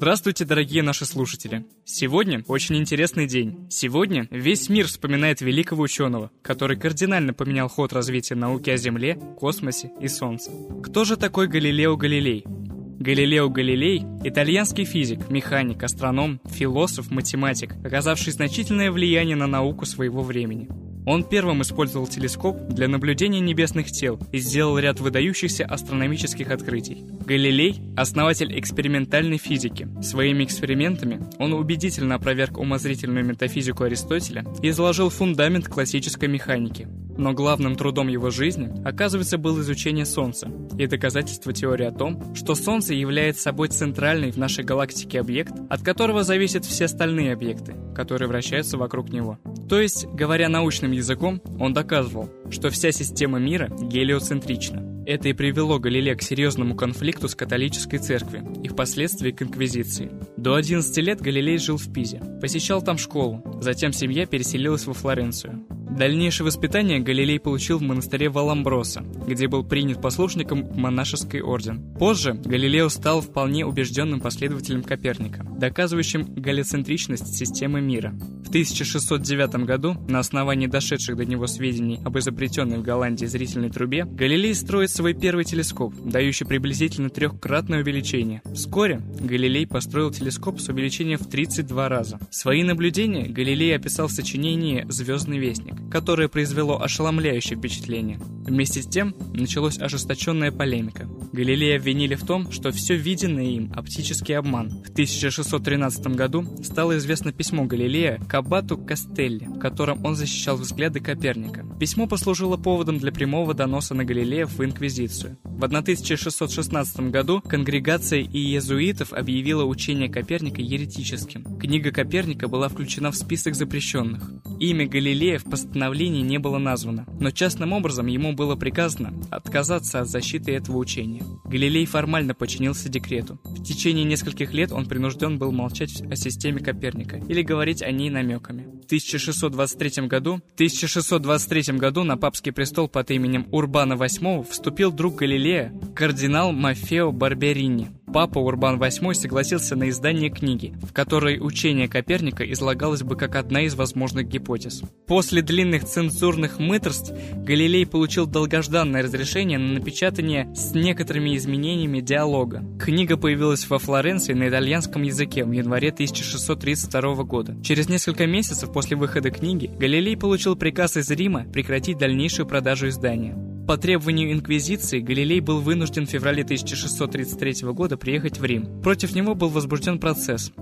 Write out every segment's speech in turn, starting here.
Здравствуйте, дорогие наши слушатели! Сегодня очень интересный день. Сегодня весь мир вспоминает великого ученого, который кардинально поменял ход развития науки о Земле, космосе и Солнце. Кто же такой Галилео Галилей? Галилео Галилей – итальянский физик, механик, астроном, философ, математик, оказавший значительное влияние на науку своего времени. Он первым использовал телескоп для наблюдения небесных тел и сделал ряд выдающихся астрономических открытий. Галилей – основатель экспериментальной физики. Своими экспериментами он убедительно опроверг умозрительную метафизику Аристотеля и изложил фундамент классической механики. Но главным трудом его жизни, оказывается, было изучение Солнца и доказательство теории о том, что Солнце является собой центральный в нашей галактике объект, от которого зависят все остальные объекты, которые вращаются вокруг него. То есть, говоря научным языком, он доказывал, что вся система мира гелиоцентрична. Это и привело Галилея к серьезному конфликту с католической церковью и впоследствии к инквизиции. До 11 лет Галилей жил в Пизе, посещал там школу, затем семья переселилась во Флоренцию. Дальнейшее воспитание Галилей получил в монастыре Валамброса, где был принят послушником в монашеский орден. Позже Галилео стал вполне убежденным последователем Коперника, доказывающим галлицентричность системы мира. В 1609 году, на основании дошедших до него сведений об изобретенной в Голландии зрительной трубе, Галилей строит свой первый телескоп, дающий приблизительно трехкратное увеличение. Вскоре Галилей построил телескоп с увеличением в 32 раза. Свои наблюдения Галилей описал в сочинении «Звездный вестник», которое произвело ошеломляющее впечатление. Вместе с тем началась ожесточенная полемика. Галилея обвинили в том, что все виденное им – оптический обман. В 1613 году стало известно письмо Галилея к аббату Кастелли, в котором он защищал взгляды Коперника. Письмо послужило поводом для прямого доноса на Галилея в Инквизицию. В 1616 году конгрегация иезуитов объявила учение Коперника еретическим. Книга Коперника была включена в список запрещенных. Имя Галилея в постановлении не было названо, но частным образом ему было приказано отказаться от защиты этого учения. Галилей формально подчинился декрету. В течение нескольких лет он принужден был молчать о системе Коперника или говорить о ней намеками. В 1623 году, 1623 году на папский престол под именем Урбана VIII вступил друг Галилея, кардинал Мафео Барберини. Папа Урбан VIII согласился на издание книги, в которой учение Коперника излагалось бы как одна из возможных гипотез. После длинных цензурных мыторств Галилей получил долгожданное разрешение на напечатание с некоторыми изменениями диалога. Книга появилась во Флоренции на итальянском языке в январе 1632 года. Через несколько месяцев после выхода книги Галилей получил приказ из Рима прекратить дальнейшую продажу издания. По требованию Инквизиции Галилей был вынужден в феврале 1633 года приехать в Рим. Против него был возбужден процесс.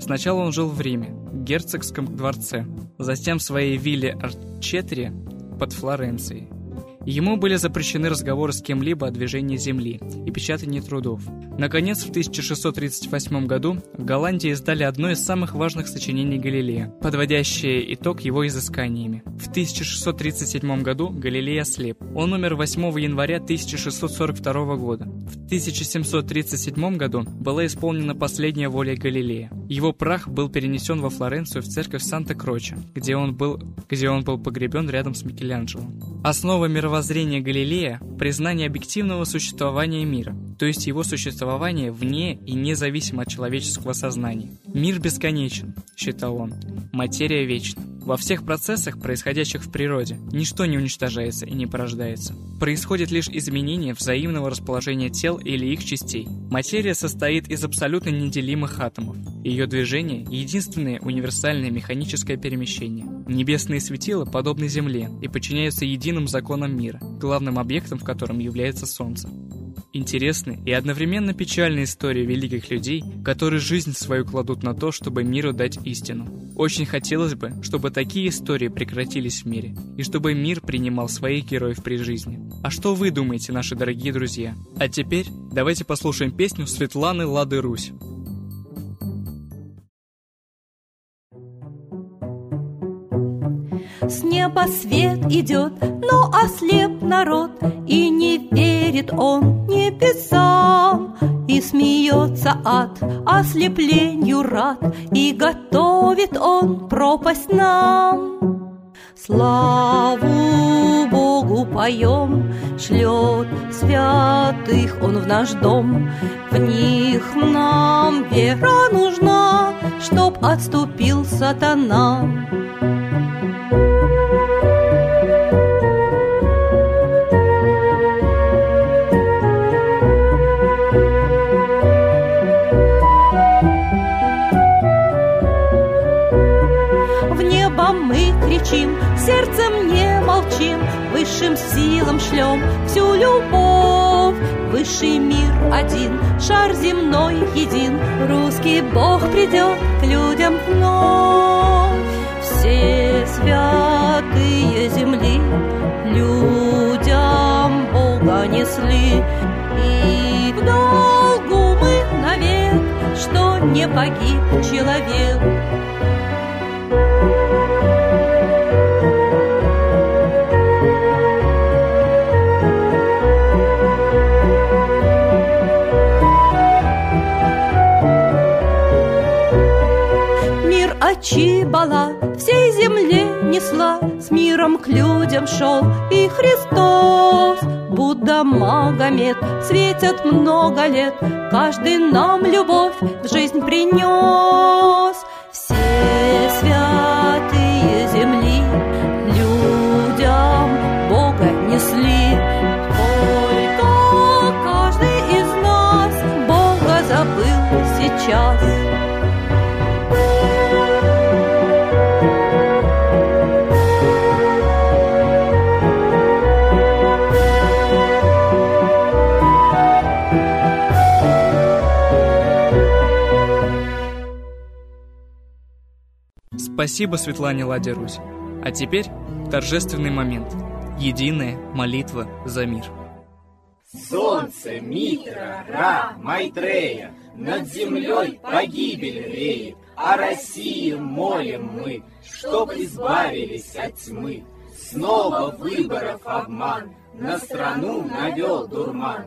Сначала он жил в Риме, в герцогском дворце, затем в своей вилле Арчетри под Флоренцией. Ему были запрещены разговоры с кем-либо о движении земли и печатании трудов. Наконец, в 1638 году в Голландии издали одно из самых важных сочинений Галилея, подводящее итог его изысканиями. В 1637 году Галилей ослеп. Он умер 8 января 1642 года. В 1737 году была исполнена последняя воля Галилея. Его прах был перенесен во Флоренцию в церковь Санта-Кроче, где он был, где он был погребен рядом с Микеланджело. Основа мировоззрения Галилея – признание объективного существования мира, то есть его существование вне и независимо от человеческого сознания. Мир бесконечен, считал он, материя вечна. Во всех процессах, происходящих в природе, ничто не уничтожается и не порождается. Происходит лишь изменение взаимного расположения тел или их частей. Материя состоит из абсолютно неделимых атомов. Ее движение – единственное универсальное механическое перемещение. Небесные светила подобны Земле и подчиняются единым законам мира, главным объектом в котором является Солнце. Интересны и одновременно печальные истории великих людей, которые жизнь свою кладут на то, чтобы миру дать истину. Очень хотелось бы, чтобы такие истории прекратились в мире, и чтобы мир принимал своих героев при жизни. А что вы думаете, наши дорогие друзья? А теперь давайте послушаем песню Светланы Лады Русь. С неба свет идет, но ослеп народ, И не верит он небесам, И смеется от ослеплению рад, И готовит он пропасть нам. Славу Богу поем, шлет святых Он в наш дом. В них нам вера нужна, чтоб отступил сатана. Силам шлем всю любовь. Высший мир один, шар земной един, русский Бог придет к людям вновь. Все святые земли людям Бога несли, и в долгу мы навек, что не погиб человек. Чибала всей земле несла, С миром к людям шел и Христос. Будда, Магомед светят много лет, Каждый нам любовь в жизнь принес. Все святые земли людям Бога несли, Только каждый из нас Бога забыл сейчас. Спасибо Светлане Ладе Русь. А теперь торжественный момент. Единая молитва за мир. Солнце, Митра, Ра, Майтрея, Над землей погибель реет, О России молим мы, Чтоб избавились от тьмы. Снова выборов обман, На страну навел дурман,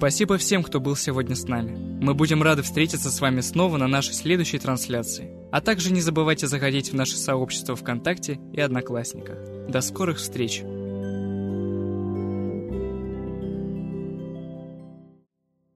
Спасибо всем, кто был сегодня с нами. Мы будем рады встретиться с вами снова на нашей следующей трансляции. А также не забывайте заходить в наше сообщество ВКонтакте и Одноклассниках. До скорых встреч!